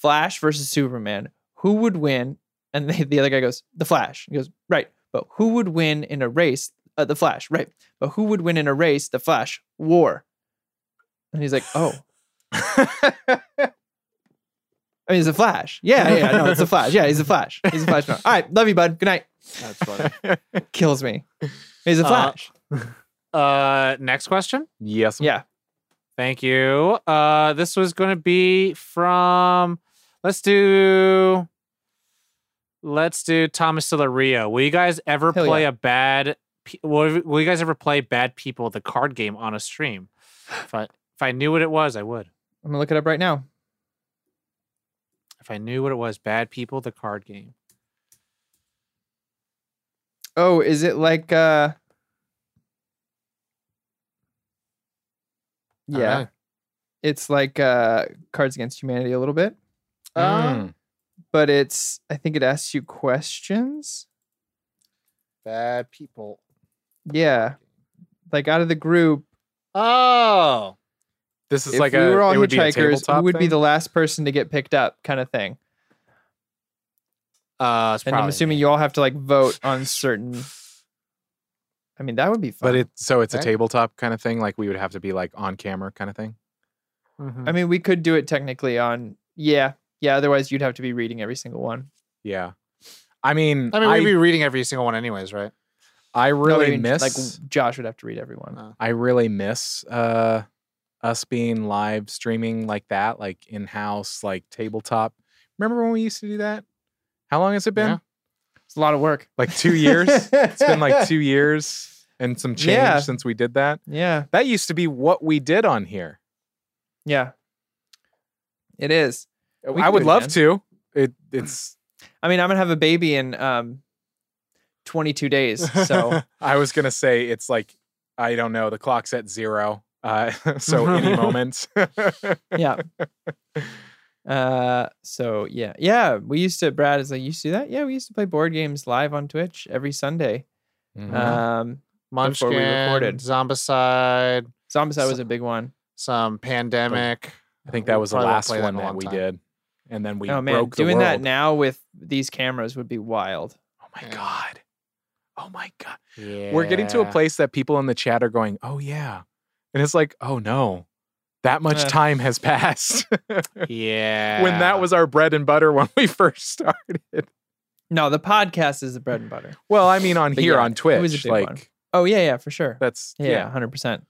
Flash versus Superman. Who would win?" And [LAUGHS] the, the other guy goes, "The Flash." He goes, "Right. But who would win in a race? Uh, the Flash. Right. But who would win in a race? The Flash. War." And he's like, "Oh, I mean, it's a Flash. Yeah, yeah, no, it's a Flash. Yeah, he's a Flash. He's a Flash. All right, love you, bud. Good night." That's funny. [LAUGHS] Kills me. He's a Uh, Flash. uh, next question. yes. yeah. Thank you. Uh, this was going to be from. Let's do. Let's do Thomas Rio. Will you guys ever Hell play yeah. a bad? Will, will you guys ever play Bad People, the card game, on a stream? If I if I knew what it was, I would. I'm gonna look it up right now. If I knew what it was, Bad People, the card game. Oh, is it like uh Yeah. It's like uh Cards Against Humanity a little bit. Mm. But it's I think it asks you questions. Bad People. Yeah. Like out of the group, Oh, This is if like we a were all it would hitchhikers, who tabletop would be the last person to get picked up kind of thing. uh, it's And I'm assuming me. you all have to like vote on certain I mean, that would be fun. But it so it's a tabletop kind of thing. Like we would have to be like on camera kind of thing. Mhm. I mean, we could do it technically on yeah. Yeah, otherwise you'd have to be reading every single one. Yeah. I mean, I mean, I, we'd be reading every single one, anyways, right? I No, I really mean, miss like Josh would have to read everyone. Uh, I really miss uh us being live streaming like that, like in house, like tabletop. Remember when we used to do that? How long has it been? Yeah. It's a lot of work. Like two years? it's been like two [LAUGHS] years and some change Yeah. since we did that. Yeah. That used to be what we did on here. Yeah. It is. We I would love again. to. It it's I mean, I'm gonna have a baby in um 22 days. So [LAUGHS] I was gonna say it's like I don't know, the clock's at zero. Uh [LAUGHS] so any [LAUGHS] moment. yeah. Uh so yeah. Yeah. We used to Brad is like, you used to do that? Yeah, we used to play board games live on Twitch every Sunday. Mhm. Um Munchkin, we recorded. Zombicide, Zombicide was a big one. some pandemic. I think that was the last one in that we time. did. And then we oh man, broke the doing that now with these cameras would be wild. Oh my Yeah. god. Oh my god. Yeah. We're getting to a place that people in the chat are going, "Oh yeah." And it's like, "Oh no. That much Eh. time has passed." Yeah. [LAUGHS] when that was our bread and butter when we [LAUGHS] first started. No, the podcast is the bread and butter. Well, I mean on But here yeah, on it was a Twitch, big like one. Oh yeah, yeah, for sure. that's Yeah, yeah. hundred percent.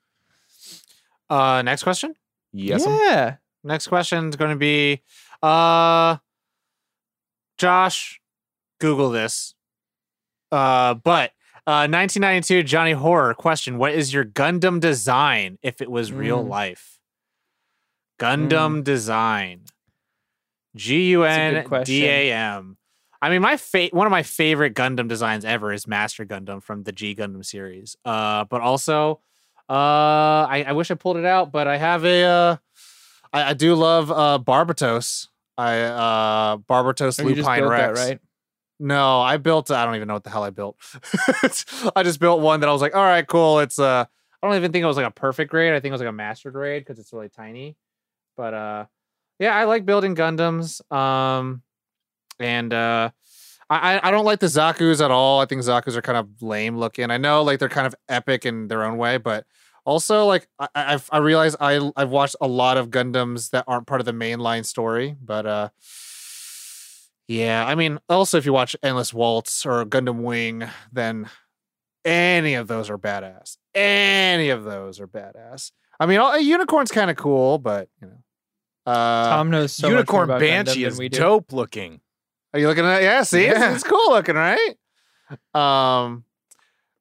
Uh, next question. Yes. Yeah. Next question is going to be, uh, Josh, Google this. Uh, but uh, 1992 Johnny Horror question: What is your Gundam design if it was real Mm. life? Gundam design. G U N D A M. I mean, my fa- one of my favorite Gundam designs ever is Master Gundam from the G Gundam series. Uh, but also, uh, I, I wish I pulled it out, but I have a. I, I do love uh Barbatos. I uh Barbatos Oh, Lupus built Rex. that, right? No, I built. I don't even know what the hell I built. [LAUGHS] I just built one that I was like, all right, cool. It's uh, I don't even think it was like a perfect grade. I think it was like a master grade because it's really tiny. But uh, yeah, I like building Gundams. Um, and uh, I I- I don't like the Zaku's at all. I think Zaku's are kind of lame looking. I know like they're kind of epic in their own way, but also like I I- I've, I realize I I've watched a lot of Gundams that aren't part of the mainline story, but uh. Yeah, I mean, also if you watch Endless Waltz or Gundam Wing, then any of those are badass. Any of those are badass. I mean, all, a unicorn's kind of cool, but you know. Uh, Tom knows so much more Unicorn about Gundam Banshee than is we do. dope looking. are you looking at? Yeah, see, It's- Yeah. It's, cool looking, right? Um,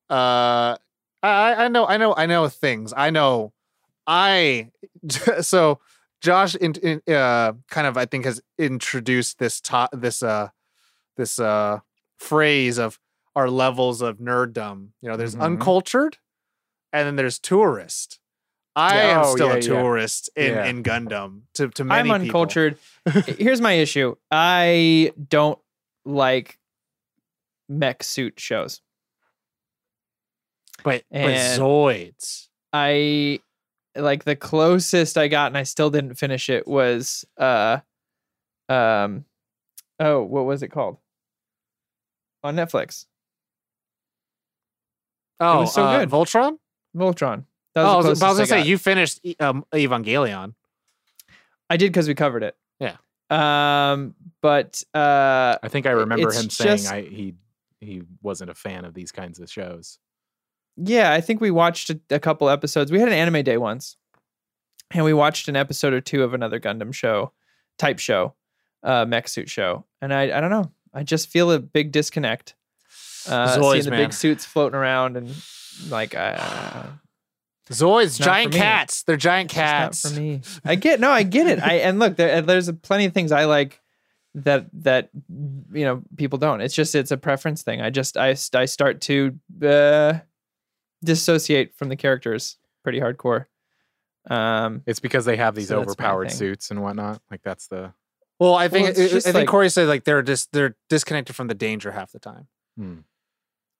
uh, I I know, I know, I know things. I know I [LAUGHS] so Josh in, in, uh, kind of I think has introduced this to, this uh this uh phrase of our levels of nerddom. You know, there's Mhm. uncultured, and then there's tourist. I am Oh, still yeah, a yeah. tourist in, Yeah. in Gundam to to many I'm uncultured. Here's my issue. I don't like mech suit shows. But but Zoids. I like the closest I got and I still didn't finish it was uh um oh, what was it called? On Netflix. Oh, was so uh, good. Voltron. Voltron. That Oh, I was the but I was gonna I say you finished E- um, Evangelion. I did because we covered it. Yeah. Um, but uh I think I remember It's him saying just- I he he wasn't a fan of these kinds of shows. Yeah, I think we watched a, a couple episodes. We had an anime day once, and we watched an episode or two of another Gundam show, type show, uh, mech suit show, and I I don't know. I just feel a big disconnect. [SIGHS] Uh, Zoids, seeing the man. big suits floating around and like uh, Zoids, giant cats. They're giant it's not cats. for me. I get no, I get it. I and look, there, there's plenty of things I like that that you know people don't. It's just it's a preference thing. I just I I start to uh, dissociate from the characters pretty hardcore. Um, It's because they have these So overpowered suits and whatnot. Like that's the Well, I think it's I- just I think like- Corey said like they're just they're disconnected from the danger half the time. hmm.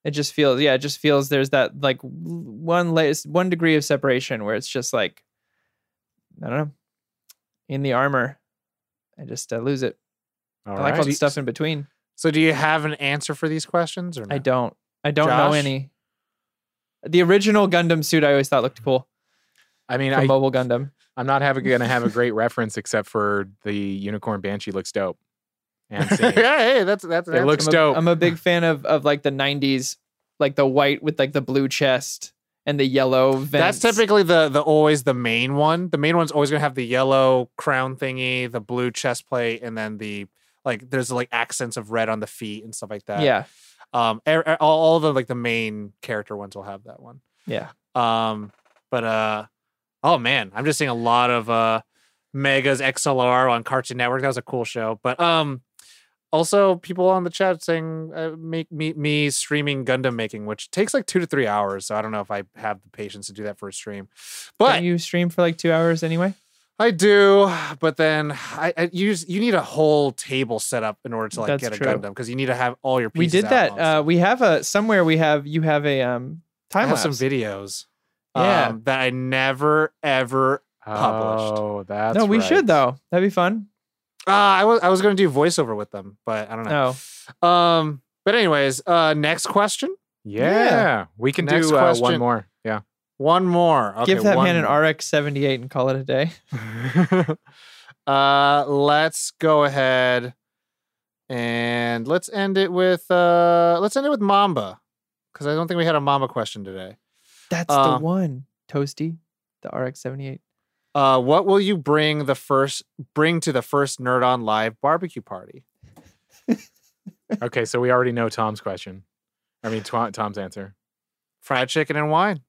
it just feels yeah, it just feels there's that like one latest one degree of separation where it's just like I don't know in the armor. I just uh, lose it. all I like all the stuff in between. So, do you have an answer for these questions or no? I don't. I don't know any. The original Gundam suit I always thought looked cool I mean, I, Mobile Gundam. I'm not having gonna have a [LAUGHS] great reference except for the unicorn banshee looks dope. And [LAUGHS] yeah, hey, that's that's, It that's looks I'm a, dope. I'm a big fan of of like the '90s, like the white with like the blue chest and the yellow vents. That's typically the the always the main one. The main one's always gonna have the yellow crown thingy, the blue chest plate, and then the like. There's like accents of red on the feet and stuff like that. yeah, Um. er- er- All, all the like the main character ones will have that one. yeah. Um. But uh. Oh man, I'm just seeing a lot of uh Megas XLR on Cartoon Network. That was a cool show. But um. Also, people on the chat saying uh, make me me streaming Gundam making, which takes like two to three hours. So I don't know if I have the patience to do that for a stream. But Don't you stream for like two hours anyway? I do, but then I, I use you need a whole table set up in order to like That's get a true. Gundam because you need to have all your We did out that. Uh, we have a somewhere. We have you have a um time have lapse. some videos. Yeah. um, that I never ever. published. Oh, that's no, we right. should though. That'd be fun. Uh, I was I was gonna do voiceover with them, but I don't know. No, Um, but anyways, uh, next question. Yeah, we can Next do uh, one more. Yeah. One more. Okay, give that one man an more. RX seventy eight and call it a day. [LAUGHS] Uh, let's go ahead and let's end it with uh, let's end it with Mamba because I don't think we had a Mamba question today. That's Uh, the one. Toasty, the RX seventy eight. Uh, what will you bring the first bring to the first Nerd on Live barbecue party? [LAUGHS] okay, so we already know Tom's question. I mean, Twa- Tom's answer. Fried chicken and wine.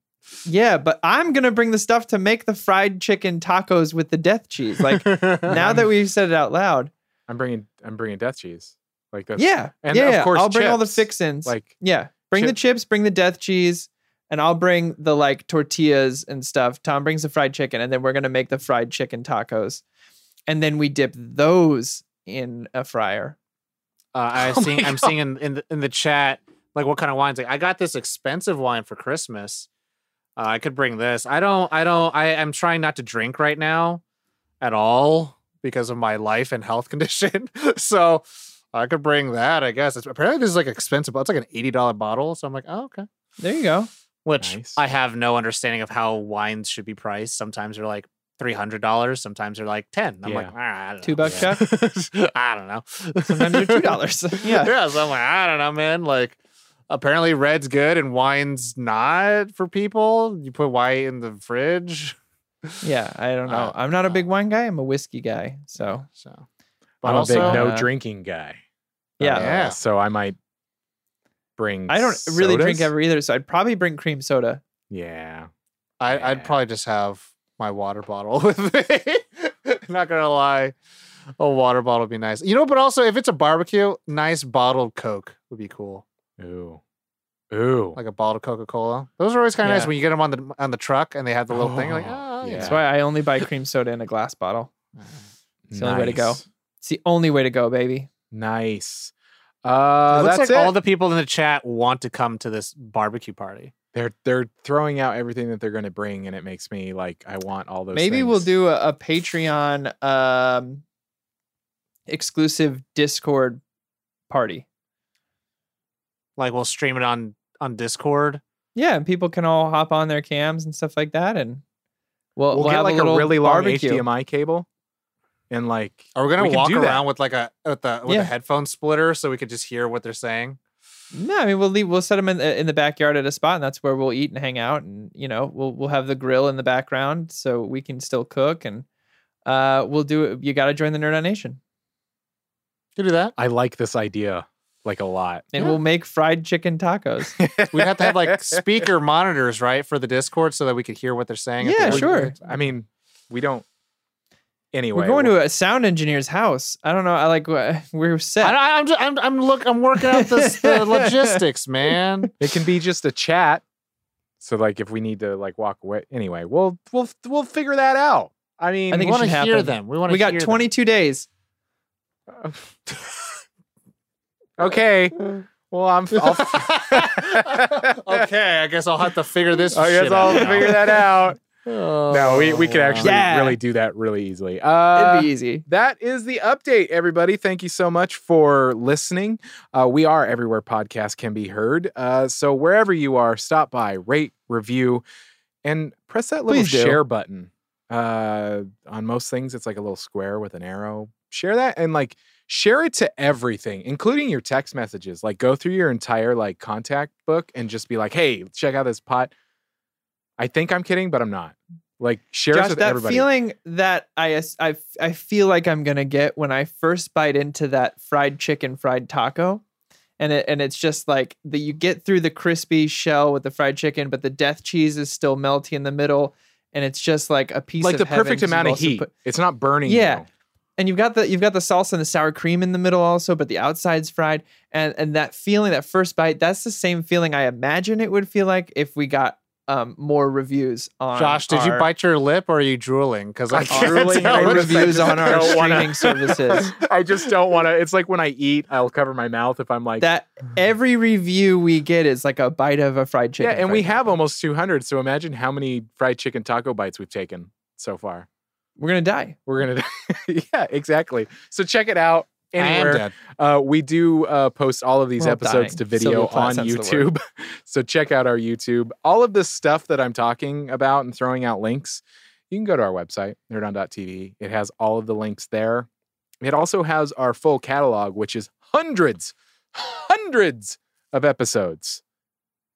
Yeah, but I'm gonna bring the stuff to make the fried chicken tacos with the death cheese. Like [LAUGHS] now that we've said it out loud. I'm bringing. I'm bringing death cheese. Like that's Yeah, and yeah. of yeah. course I'll bring all the chips. fixins. like yeah, bring the chips, bring the death cheese, and I'll bring the like tortillas and stuff. Tom brings the fried chicken, and then we're gonna make the fried chicken tacos, and then we dip those in a fryer. Uh, [LAUGHS] I Oh see. my I'm seeing in, in the in the chat like what kind of wines. Like I got this expensive wine for Christmas. Uh, I could bring this. I don't. I don't. I am trying not to drink right now, at all because of my life and health [LAUGHS] condition. so I could bring that. I guess. It's, apparently, this is like expensive. It's like an eighty dollar bottle. So I'm like, oh okay. There you go. Which Nice. I have no understanding of how wines should be priced. Sometimes they're like three hundred dollars. Sometimes they're like ten. I'm like, "Ah, I don't Two know, bucks, man." Chuck? [LAUGHS] I don't know. Sometimes they're two dollars. [LAUGHS] yeah. yeah. So I'm like, I don't know, man. Like, apparently red's good and wine's not for people. You put white in the fridge. Yeah, I don't know. Uh, I'm not a uh, big wine guy. I'm a whiskey guy. So So, I'm a big no uh, drinking guy. Yeah. Uh, Yeah. So I might bring. I don't really drink sodas? ever either. So I'd probably bring cream soda. Yeah. I, Yeah. I'd probably just have my water bottle [LAUGHS] with me. Not gonna lie, a water bottle would be nice. You know, but also if it's a barbecue, nice bottled Coke would be cool, Ooh. Ooh. like a bottle of Coca Cola. Those are always kind of nice when you get them on the on the truck and they have the little thing. Like, Oh, oh, yeah. yeah. That's why I only buy cream soda in a glass bottle. It's the only way to go. It's the only way to go, baby. Nice. It Uh, looks that's like it. all the people in the chat want to come to this barbecue party. they're they're throwing out everything that they're going to bring, and it makes me like I want all those. Maybe we'll do a, a Patreon um, exclusive Discord party. Like we'll stream it on on Discord. Yeah, and people can all hop on their cams and stuff like that, and we'll, We'll, we'll get have like a, a, little really long barbecue. HDMI cable, and like Are we gonna We walk do that. around with like a with the with Yeah. a headphone splitter so we could just hear what they're saying? No, I mean we'll leave. We'll set them in the, in the backyard at a spot, and that's where we'll eat and hang out. And you know, we'll we'll have the grill in the background so we can still cook. And uh, we'll do it. You got to join the Nerd on Nation, You do that. I like this idea like a lot. and Yeah. we'll make fried chicken tacos. [LAUGHS] We'd have to have like speaker monitors, right, for the Discord so that we could hear what they're saying. at the Yeah, sure. I mean, we don't. Anyway, We're going we'll- to a sound engineer's house. I don't know. I like wh- we're set. I, I'm, just, I'm I'm look I'm working out this the [LAUGHS] logistics, man. It can be just a chat. So like, if we need to like walk away, anyway, we'll we'll we'll figure that out. I mean, I We think it want to hear happen. them. We want to. we got 22 days. [LAUGHS] okay. Well, I'm. I'll, [LAUGHS] okay, I guess I'll have to figure this. Out. [LAUGHS] I guess shit I'll out now. figure that out. No, we we could actually Yeah. really do that really easily. Uh, It'd be easy. that is the update, everybody. Thank you so much for listening. Uh, we are everywhere podcasts can be heard. Uh, so wherever you are, stop by, rate, review, and press that little share button. Uh, on most things, it's like a little square with an arrow. Share that and like share it to everything, including your text messages. Like go through your entire like contact book and just be like, "Hey, check out this pot." I think I'm kidding, but I'm not. Like share it Josh, with that everybody. feeling that I, I I feel like I'm gonna get when I first bite into that fried chicken fried taco, and it and it's just like the you get through the crispy shell with the fried chicken, but the death cheese is still melty in the middle, and it's just like a piece like of the perfect amount of heat. put- it's not burning. Yeah. you. And you've got the you've got the salsa and the sour cream in the middle also, but the outside's fried, and and that feeling, that first bite, that's the same feeling I imagine it would feel like if we got um more reviews on. Josh, did you bite your lip or are you drooling? Because I I'm can't drooling tell and More which- reviews on our wanna- streaming services. [LAUGHS] I just don't want to. It's like when I eat, I'll cover my mouth if I'm like, that every review we get is like a bite of a fried chicken. yeah. And we fried have almost 200. So imagine how many fried chicken taco bites we've taken so far. We're gonna die. We're gonna, die. [LAUGHS] yeah, exactly. So check it out I am anywhere. dead. Uh, we do uh, post all of these We're episodes dying. to video Sylvia on YouTube. [LAUGHS] so check out our YouTube. All of this stuff that I'm talking about and throwing out links, you can go to our website, nerdon.tv. It has all of the links there. It also has our full catalog, which is hundreds, hundreds of episodes.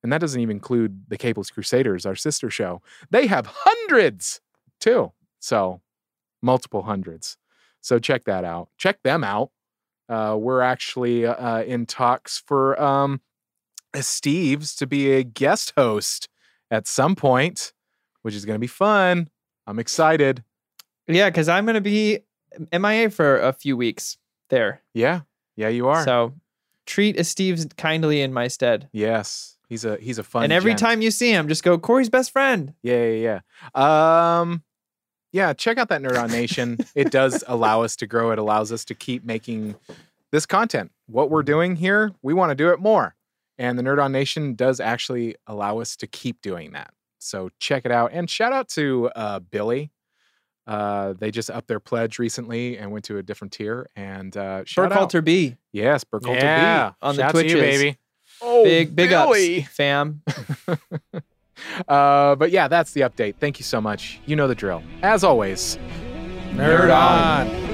And that doesn't even include the Cables Crusaders, our sister show. They have hundreds too. So multiple hundreds. So check that out. Check them out. Uh, we're actually uh, in talks for um, Steve's to be a guest host at some point, which is going to be fun. I'm excited. Yeah, because I'm gonna be MIA for a few weeks there. Yeah, yeah, you are. So treat Steve's kindly in my stead. yes, he's a he's a fun. and every gent. time you see him, just go Corey's best friend. Yeah, yeah, yeah. Um, yeah, check out that Nerd on Nation. it does [LAUGHS] allow us to grow. It allows us to keep making this content. What we're doing here, we want to do it more. And the Nerd on Nation does actually allow us to keep doing that. So check it out. And shout out to uh, Billy. Uh, they just upped their pledge recently and went to a different tier. And uh, shout out, Burkhalter B yes, Burkhalter Yeah, B. on the Shout to you, baby. Oh, big big Billy. ups, fam. [LAUGHS] uh, but yeah, that's the update. Thank you so much. You know the drill. As always, Nerd on.